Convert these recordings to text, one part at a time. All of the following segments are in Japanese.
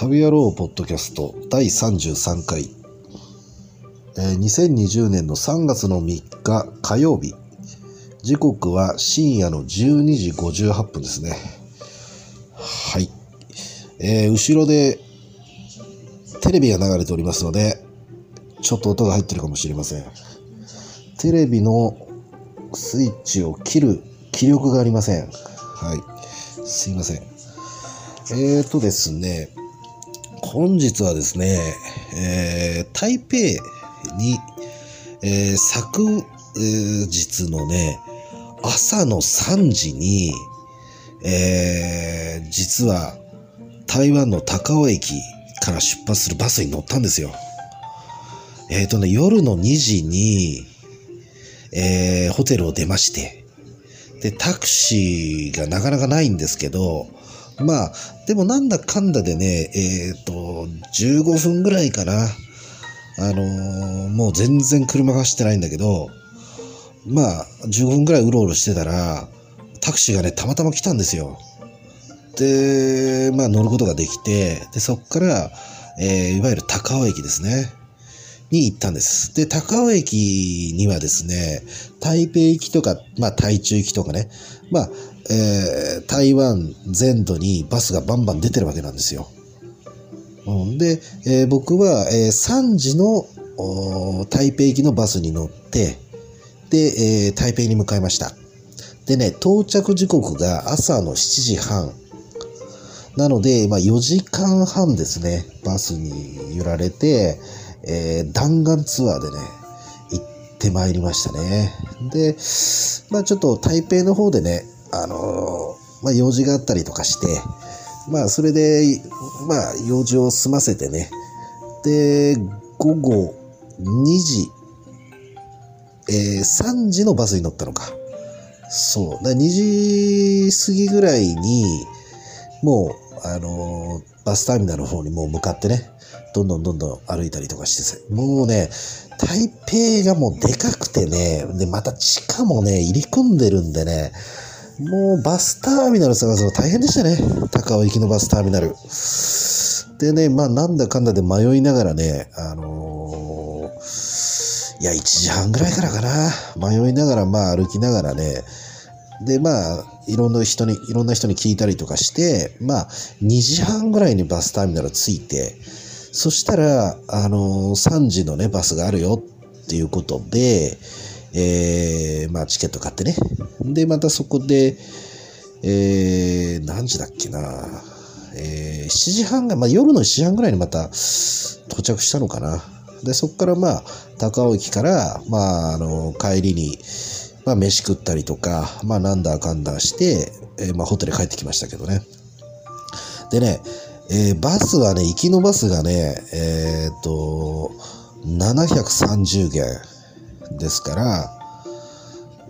旅野郎ポッドキャスト第33回、えー2020年の3月の3日火曜日。時刻は深夜の12時58分ですね。はい、えー後ろでテレビが流れておりますのでちょっと音が入ってるかもしれません。テレビのスイッチを切る気力がありません。はい。すいません。えーとですね。本日はですね、えー台北に、えー昨日のね、朝の3時に、えー実は台湾の高尾駅から出発するバスに乗ったんですよ。えっ、とね、夜の2時に、えーホテルを出まして、で、タクシーがなかなかないんですけど、まあ、でもなんだかんだでね、えっ、と、15分ぐらいかな。あのーもう全然車が走ってないんだけど、まあ、15分ぐらいうろうろしてたら、タクシーがね、たまたま来たんですよ。で、まあ乗ることができて、で、そっから、えーいわゆる高尾駅ですね。に行ったんです。で、高尾駅にはですね、台北行きとか、まあ台中行きとかね、まあ、えー台湾全土にバスがバンバン出てるわけなんですよ。うんで、えー僕は、えー3時の台北行きのバスに乗って、で、えー台北に向かいました。でね、到着時刻が朝の7時半。なので、まあ4時間半ですね、バスに揺られて、えー弾丸ツアーでね、行ってまいりましたね。で、まあちょっと台北の方でね、あのまあ用事があったりとかして、まあそれで、まあ用事を済ませてね、で、午後2時、えー3時のバスに乗ったのか。そう。だ2時過ぎぐらいに、もう、あのーバスターミナルの方にもう向かってね、どんどんどんどん歩いたりとかしてて、もうね、台北がもうでかくてね、で、また地下もね、入り組んでるんでね、もうバスターミナル探すの大変でしたね。高尾行きのバスターミナル。でね、まあなんだかんだで迷いながらね、あのーいや、1時半ぐらいからかな。迷いながら、まあ歩きながらね、で、まあ、いろんな人に、いろんな人に聞いたりとかして、まあ、2時半ぐらいにバスターミナル着いて、そしたら、あのー3時のね、バスがあるよっていうことで、えー、まあ、チケット買ってね。で、またそこで、えー、何時だっけな。えー、7時半が、まあ、夜の7時半ぐらいにまた到着したのかな。で、そこからまあ、高尾駅から、まあ、あの、帰りに、まあ、飯食ったりとか、まあ、なんだかんだして、えーまあ、ホテル帰ってきましたけどね。でね、えーバスはね、行きのバスがね、えーっと、730元ですから、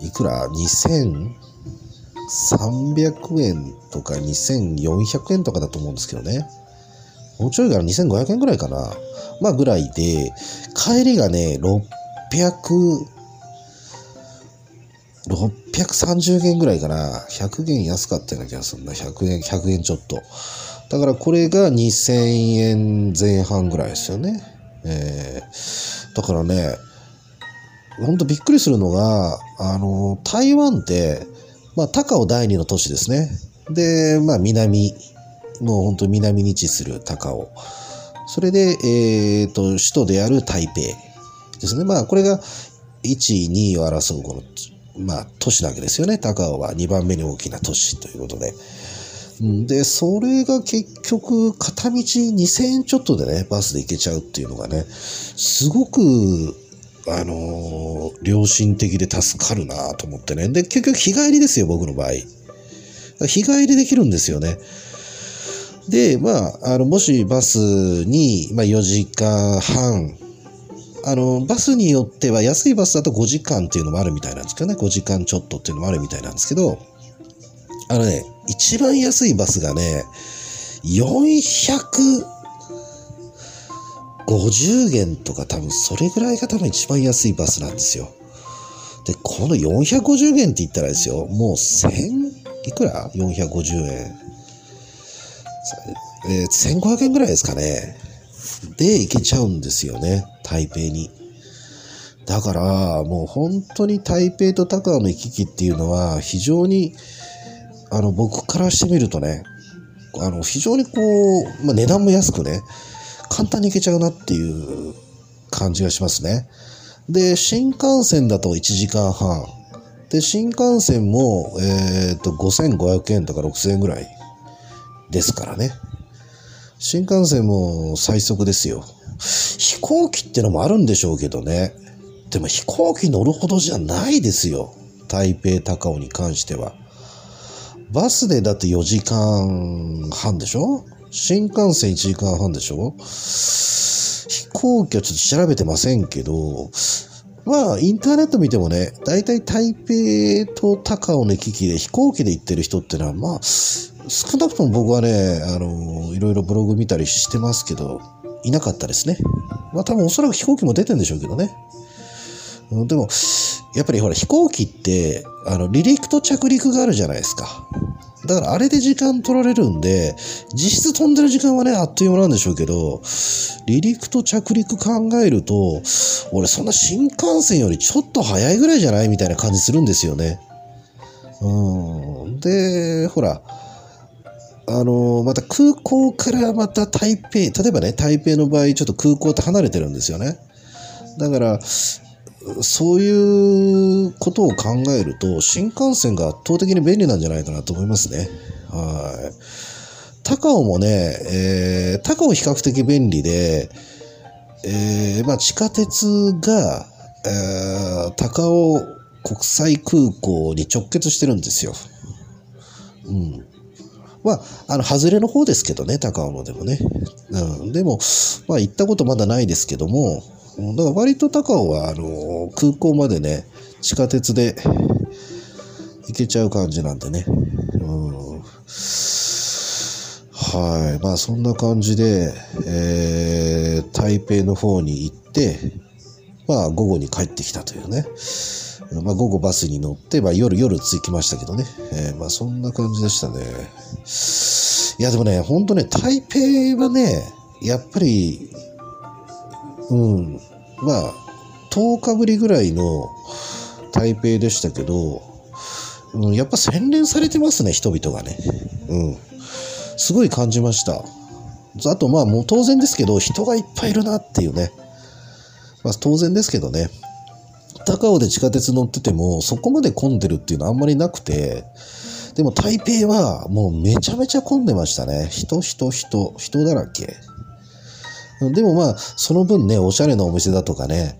いくら ?2300 円とか2400円とかだと思うんですけどね。もうちょいから2500円ぐらいかな。まあぐらいで、帰りがね、600、630元ぐらいかな。100元安かったような気がするな。100円、100円ちょっと。だからこれが2000円前半ぐらいですよね。えーだからね、ほんとびっくりするのが、あの、台湾って、まあ、高尾第二の都市ですね。で、まあ、南、もう本当南に位置する高尾。それで、えっ、と、首都である台北ですね。まあ、これが1位、2位を争うこの、まあ、都市なわけですよね。高尾は2番目に大きな都市ということで。んで、それが結局、片道2000円ちょっとでね、バスで行けちゃうっていうのがね、すごく、あのー良心的で助かるなと思ってね。で、結局日帰りですよ、僕の場合。日帰りできるんですよね。で、まあ、あの、もしバスに、まあ、4時間半、あの、バスによっては安いバスだと5時間っていうのもあるみたいなんですけどね、5時間ちょっとっていうのもあるみたいなんですけど、あのね、一番安いバスがね、400 50元とか多分それぐらいが多分一番安いバスなんですよ。で、この450元って言ったらですよ、もう1000いくら ?450 円。えー、1500円ぐらいですかね。で行けちゃうんですよね、台北に。だから、もう本当に台北と高尾の行き来っていうのは非常に、あの、僕からしてみるとね、あの、非常にこう、まあ、値段も安くね、簡単に行けちゃうなっていう感じがしますね。で、新幹線だと1時間半。で、新幹線も、えっ、と、5500円とか6000円ぐらいですからね。新幹線も最速ですよ。飛行機ってのもあるんでしょうけどね。でも飛行機乗るほどじゃないですよ。台北高尾に関しては。バスでだって4時間半でしょ？新幹線1時間半でしょ？飛行機はちょっと調べてませんけど、まあ、インターネット見てもね、大体台北と高尾の行き来で飛行機で行ってる人ってのは、まあ、少なくとも僕はね、あの、いろいろブログ見たりしてますけど、いなかったですね。まあ多分おそらく飛行機も出てんでしょうけどね。でも、やっぱりほら飛行機って、あの、離陸と着陸があるじゃないですか。だからあれで時間取られるんで、実質飛んでる時間はね、あっという間なんでしょうけど、離陸と着陸考えると、俺そんな新幹線よりちょっと早いぐらいじゃないみたいな感じするんですよね。うん。で、ほら、あの、また空港からまた台北、例えばね、台北の場合、ちょっと空港って離れてるんですよね。だから、そういうことを考えると、新幹線が圧倒的に便利なんじゃないかなと思いますね。はい。高尾もね、えー、高尾比較的便利で、えー、まあ地下鉄が、えー、高尾国際空港に直結してるんですよ。うん。まあ、あの、外れの方ですけどね、高尾のでもね。うん。でも、まあ行ったことまだないですけども、だから割と高尾は、あの、空港までね、地下鉄で行けちゃう感じなんでね。うん。はい。まあそんな感じで、えー、台北の方に行って、まあ午後に帰ってきたというね。まあ午後バスに乗って、まあ夜夜着きましたけどね。えー、まあそんな感じでしたね。いやでもね、ほんとね、台北はね、やっぱり、うん、まあ、10日ぶりぐらいの台北でしたけど、うん、やっぱ洗練されてますね、人々がね。うん。すごい感じました。あと、まあ、もう当然ですけど、人がいっぱいいるなっていうね。まあ、当然ですけどね。高尾で地下鉄乗ってても、そこまで混んでるっていうのはあんまりなくて、でも台北はもうめちゃめちゃ混んでましたね。人、人、人、人だらけ。でもまあ、その分ね、おしゃれなお店だとかね、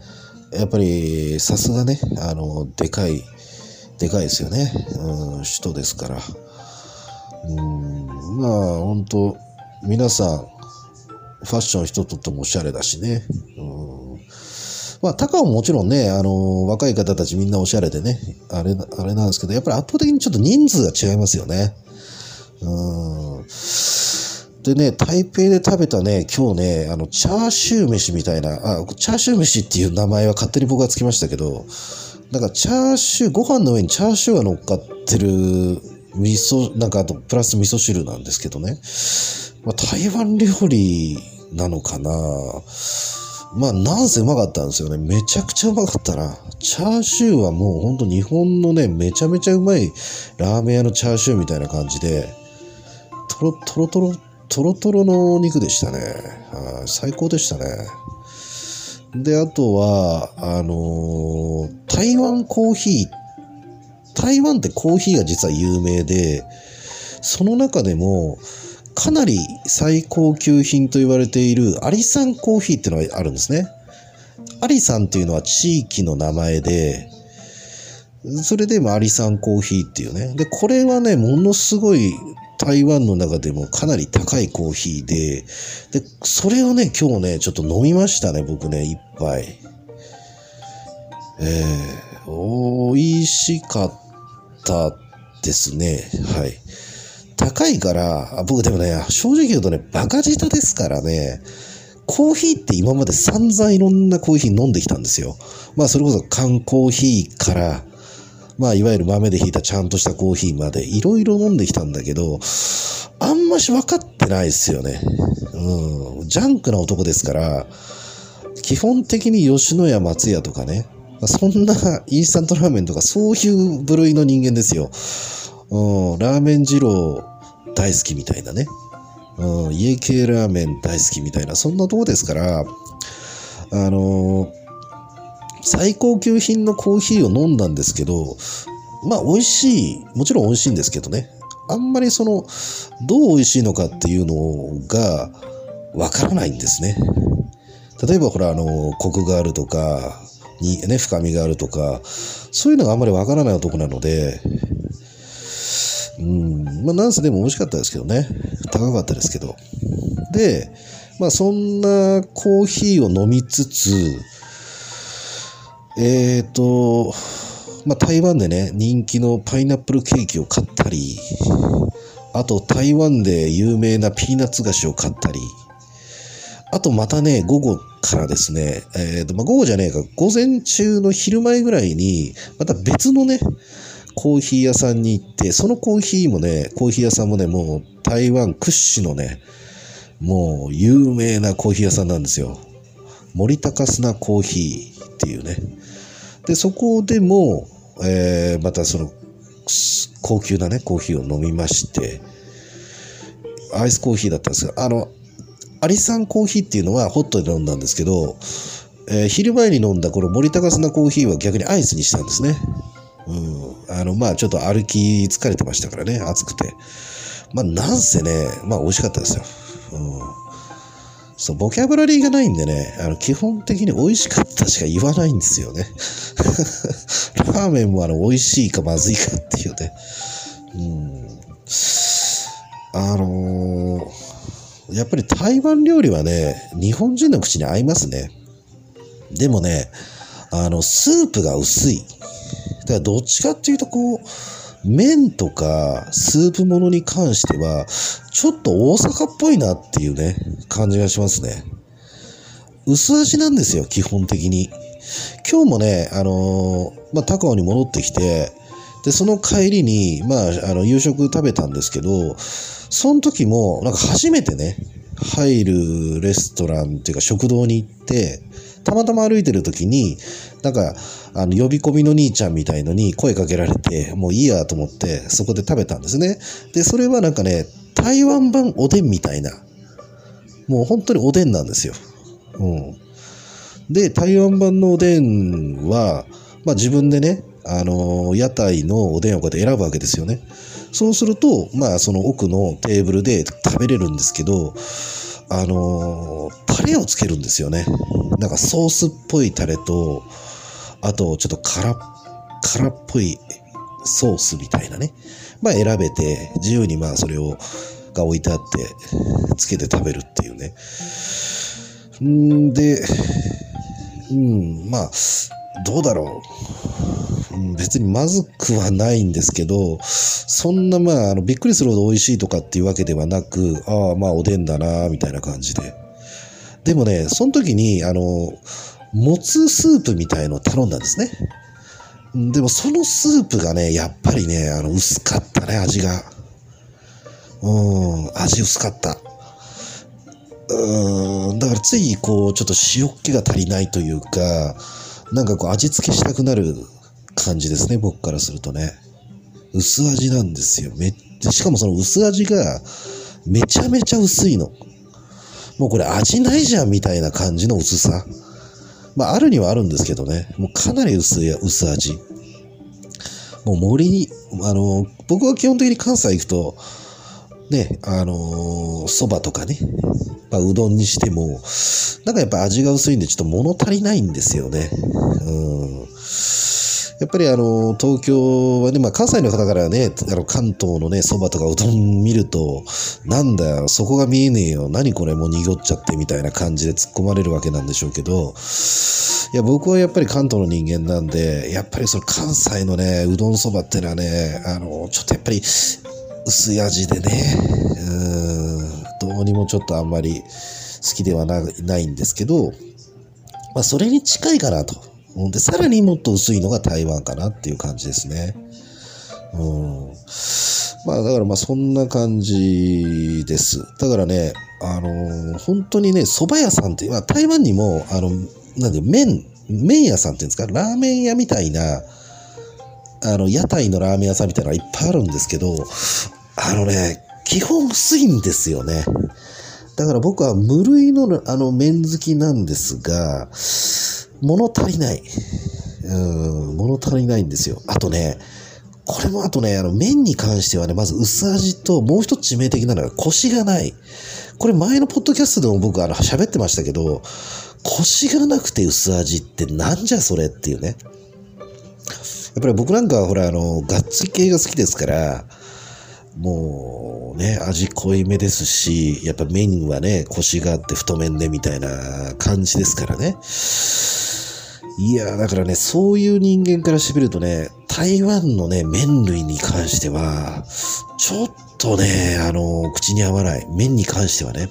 やっぱり、さすがね、あの、でかい、でかいですよね。うん、首都ですから。うん、まあ、本当皆さん、ファッション一つとってもおしゃれだしね。うん、まあ、高尾ももちろんね、あの、若い方たちみんなおしゃれでね、あれ、あれなんですけど、やっぱり圧倒的にちょっと人数が違いますよね。うん。でね、台北で食べたね、今日ね、あの、チャーシュー飯みたいな、あ、チャーシュー飯っていう名前は勝手に僕がつきましたけど、なんかチャーシュー、ご飯の上にチャーシューが乗っかってる味噌、なんかあとプラス味噌汁なんですけどね。まあ、台湾料理なのかなまあ、なんせうまかったんですよね。めちゃくちゃうまかったな。チャーシューはもうほんと日本のね、めちゃめちゃうまいラーメン屋のチャーシューみたいな感じで、トロトロトロトロトロの肉でしたね。最高でしたね。で、あとは、あのー、台湾コーヒー。台湾ってコーヒーが実は有名で、その中でも、かなり最高級品と言われているアリサンコーヒーっていうのがあるんですね。アリサンっていうのは地域の名前で、それでもアリサンコーヒーっていうね。で、これはね、ものすごい台湾の中でもかなり高いコーヒーで、で、それをね、今日ね、ちょっと飲みましたね、僕ね、一杯。えー、美味しかったですね。はい。高いから、僕でもね、正直言うとね、バカ舌ですからね、コーヒーって今まで散々いろんなコーヒー飲んできたんですよ。まあ、それこそ缶コーヒーから、まあ、いわゆる豆でひいたちゃんとしたコーヒーまで、いろいろ飲んできたんだけど、あんまし分かってないですよね。うん。ジャンクな男ですから、基本的に吉野家松屋とかね、そんなインスタントラーメンとかそういう部類の人間ですよ。うん、ラーメン二郎大好きみたいなね。うん、家系ラーメン大好きみたいな、そんなとこですから、あのー最高級品のコーヒーを飲んだんですけど、まあ美味しい、もちろん美味しいんですけどね、あんまりその、どう美味しいのかっていうのがわからないんですね。例えばほら、あの、コクがあるとか、にね、深みがあるとか、そういうのがあんまりわからない男なので、うん、まあなんせでも美味しかったですけどね。高かったですけど。で、まあそんなコーヒーを飲みつつ、えっ、と、まあ台湾でね、人気のパイナップルケーキを買ったり、あと台湾で有名なピーナッツ菓子を買ったり、あとまたね、午後からですね、えーとまあ、午後じゃねえか、午前中の昼前ぐらいに、また別のね、コーヒー屋さんに行って、そのコーヒーもね、コーヒー屋さんもね、もう台湾屈指のね、もう有名なコーヒー屋さんなんですよ。森高砂コーヒーっていうね。で、そこでも、えーまたその、高級なね、コーヒーを飲みまして、アイスコーヒーだったんですが、あの、アリサンコーヒーっていうのはホットで飲んだんですけど、えー昼前に飲んだこの森高砂コーヒーは逆にアイスにしたんですね。うん。あの、まあちょっと歩き疲れてましたからね、暑くて。まあなんせね、まあ美味しかったですよ。うん。そう、ボキャブラリーがないんでね、あの、基本的に美味しかったしか言わないんですよね。ラーメンもあの、美味しいかまずいかっていうね。うん。あのーやっぱり台湾料理はね、日本人の口に合いますね。でもね、あの、スープが薄い。だからどっちかっていうとこう、麺とかスープものに関しては、ちょっと大阪っぽいなっていうね、感じがしますね。薄味なんですよ、基本的に。今日もね、あのーまあ、高尾に戻ってきて、で、その帰りに、まあ、あの、夕食食べたんですけど、その時も、なんか初めてね、入るレストランっていうか食堂に行って、たまたま歩いてる時に、なんか、あの、呼び込みの兄ちゃんみたいのに声かけられて、もういいやと思って、そこで食べたんですね。で、それはなんかね、台湾版おでんみたいな、もう本当におでんなんですよ。うん。で、台湾版のおでんは、まあ自分でね、あの屋台のおでんをこうやって選ぶわけですよね。そうすると、まあその奥のテーブルで食べれるんですけど、あのータレをつけるんですよね。なんかソースっぽいタレと、あとちょっと辛っ、辛っぽいソースみたいなね。まあ選べて、自由にまあそれを、が置いてあって、つけて食べるっていうね。んで、うん、まあ、どうだろう。別にまずくはないんですけど、そんなまあ、あの、びっくりするほど美味しいとかっていうわけではなく、ああ、まあおでんだな、みたいな感じで。でもね、その時に、あの、もつスープみたいのを頼んだんですね。でもそのスープがね、やっぱりね、あの、薄かったね、味が。うん、味薄かった。うん、だからついこう、ちょっと塩っ気が足りないというか、なんかこう味付けしたくなる感じですね、僕からするとね。薄味なんですよ。めでしかもその薄味がめちゃめちゃ薄いの。もうこれ味ないじゃんみたいな感じの薄さ。まああるにはあるんですけどね。もうかなり薄い、薄味。もう森に、あの、僕は基本的に関西行くと、ね、あのー蕎麦とかね、まあ、うどんにしても、なんかやっぱ味が薄いんでちょっと物足りないんですよね。うん。やっぱりあの、東京はね、まあ関西の方からね、あの関東のね、蕎麦とかうどん見ると、なんだよ、そこが見えねえよ、何これもう濁っちゃってみたいな感じで突っ込まれるわけなんでしょうけど、いや、僕はやっぱり関東の人間なんで、やっぱりその関西のね、うどん蕎麦ってのはね、あの、ちょっとやっぱり、薄い味でね、うん、どうにもちょっとあんまり好きではなないんですけど、まあ、それに近いかなとうんで、さらにもっと薄いのが台湾かなっていう感じですね。うん。まあ、だからまあそんな感じです。だからね、あのー本当にね、蕎麦屋さんって、まあ台湾にも、あの、なんで、麺、麺屋さんっていうんですか、ラーメン屋みたいな、あの、屋台のラーメン屋さんみたいなのがいっぱいあるんですけど、あのね、基本薄いんですよね。だから僕は無類のあの麺好きなんですが、物足りない。うん、物足りないんですよ。あとね、これもあとね、あの麺に関してはね、まず薄味と、もう一つ致命的なのがコシがない。これ前のポッドキャストでも僕あの喋ってましたけど、コシがなくて薄味ってなんじゃそれっていうね。やっぱり僕なんかはほら、あの、ガッツリ系が好きですから、もうね、味濃いめですし、やっぱ麺はね、コシがあって太麺でみたいな感じですからね。いやー、だからね、そういう人間からしてみるとね、台湾のね、麺類に関しては、ちょっとね、あの、口に合わない。麺に関してはね。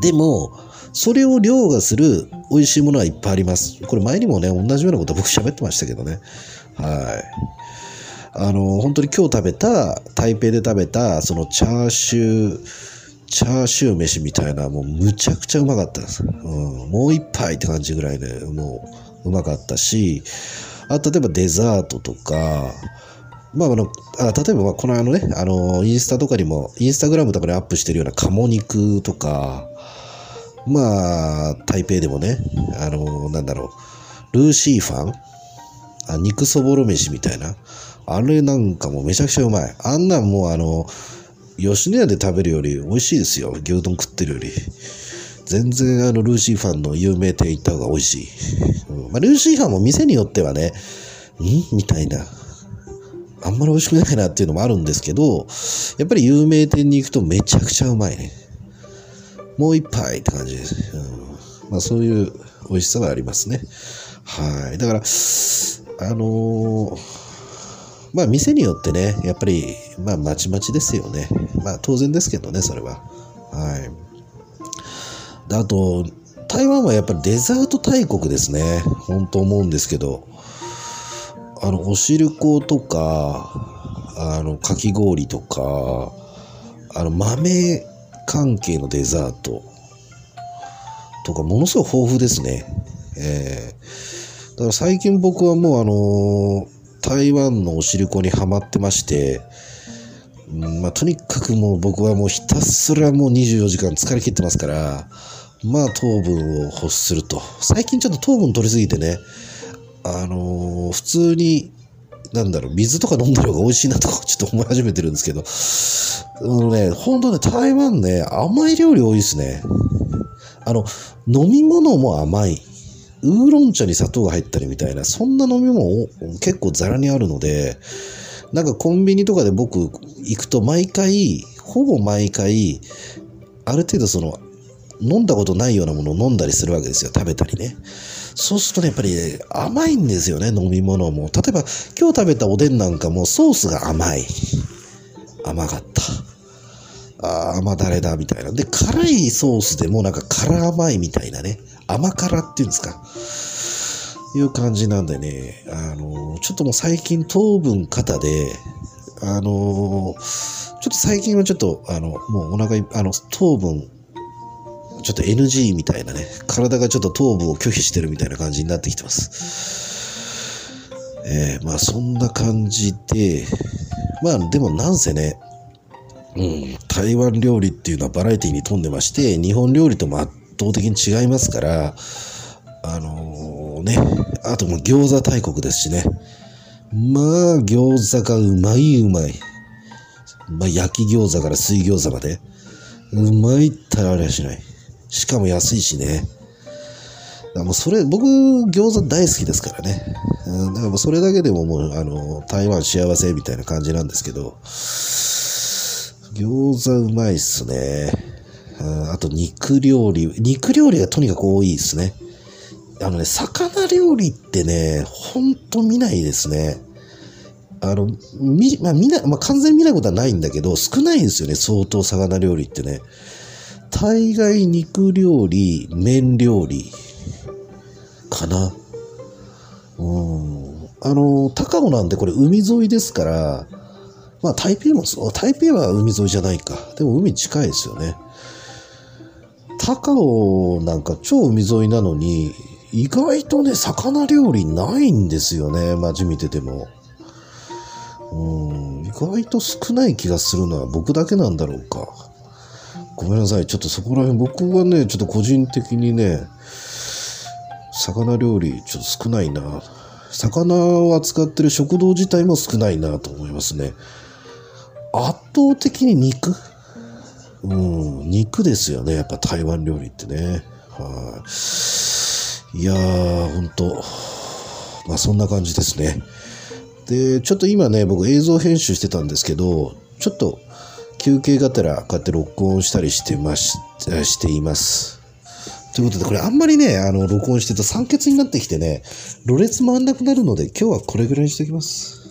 でも、それを凌駕する美味しいものはいっぱいあります。これ前にもね、同じようなこと僕喋ってましたけどね。はい。あの、本当に今日食べた、台北で食べた、そのチャーシュー、チャーシュー飯みたいな、もうむちゃくちゃうまかったです。うん、もう一杯って感じぐらいで、もううまかったし、あ例えばデザートとか、まあ、あの、あ例えば、このあのね、あの、インスタとかにも、インスタグラムとかにアップしてるような鴨肉とか、まあ、台北でもね、あの、なんだろう、ルーシーファンあ、肉そぼろ飯みたいな。あれなんかもうめちゃくちゃうまい。あんなんもうあの、吉野家で食べるより美味しいですよ。牛丼食ってるより。全然あの、ルーシーファンの有名店行った方が美味しい。うんまあ、ルーシーファンも店によってはね、ん？みたいな。あんまり美味しくないなっていうのもあるんですけど、やっぱり有名店に行くとめちゃくちゃうまいね。もう一杯って感じです。うん、まあそういう美味しさはありますね。はい。だから、あのーまあ店によってね、やっぱり、まあまちまちですよね。まあ当然ですけどね、それは。はい。であと、台湾はやっぱりデザート大国ですね。本当思うんですけど。あの、お汁粉とか、あの、かき氷とか、あの、豆関係のデザートとか、ものすごい豊富ですね。えー、だから最近僕はもうあのー台湾のお汁粉にはまってまして、うんまあ、とにかくもう僕はもうひたすらもう24時間疲れ切ってますから、まあ糖分を欲すると。最近ちょっと糖分取りすぎてね、あのー普通に、なんだろう、水とか飲んだ方が美味しいなとか ちょっと思い始めてるんですけど、あのね、本当ね、台湾ね、甘い料理多いですね。あの、飲み物も甘い。ウーロン茶に砂糖が入ったりみたいな、そんな飲み物結構ザラにあるので、なんかコンビニとかで僕行くと毎回、ほぼ毎回、ある程度その、飲んだことないようなものを飲んだりするわけですよ。食べたりね。そうするとね、やっぱり、ね、甘いんですよね、飲み物も。例えば、今日食べたおでんなんかもソースが甘い。甘かった。ああ、甘だれだ、みたいな。で、辛いソースでもなんか辛甘いみたいなね。甘辛っていうんですか。いう感じなんでね、あの、ちょっともう最近糖分肩で、あの、ちょっと最近はちょっと、あの、もうお腹、あの、糖分、ちょっと NG みたいなね、体がちょっと糖分を拒否してるみたいな感じになってきてます。えー、まあそんな感じで、まあでもなんせね、うん、台湾料理っていうのはバラエティに富んでまして、日本料理とも圧倒的に違いますから、あのーね、あとも餃子大国ですしね。まあ、餃子がうまいうまい。まあ、焼き餃子から水餃子まで。うまいったらありゃしない。しかも安いしね。だもうそれ、僕、餃子大好きですからね。うんだからもうそれだけでももう、あの、台湾幸せみたいな感じなんですけど、餃子うまいっすね。あと肉料理。肉料理がとにかく多いですね。あのね、魚料理ってね、ほんと見ないですね。あの、み、まあ、見ない、まあ、完全に見ないことはないんだけど、少ないんですよね、相当魚料理ってね。大概肉料理、麺料理、かな。うん。あの、高尾なんてこれ海沿いですから、まあ台北もそう、台北は海沿いじゃないか。でも海近いですよね。高尾なんか超海沿いなのに、意外とね、魚料理ないんですよね、街見てても。うん、意外と少ない気がするのは僕だけなんだろうか。ごめんなさい、ちょっとそこら辺、僕はね、ちょっと個人的にね、魚料理ちょっと少ないな。魚を扱ってる食堂自体も少ないなと思いますね。圧倒的に肉うん、肉ですよね。やっぱ台湾料理ってね。はい。いやー、ほんと。まあそんな感じですね。で、ちょっと今ね、僕映像編集してたんですけど、ちょっと休憩がてらこうやって録音したりしてまし、しています。ということで、これあんまりね、あの、録音してると酸欠になってきてね、ろれつ回んなくなるので、今日はこれぐらいにしておきます。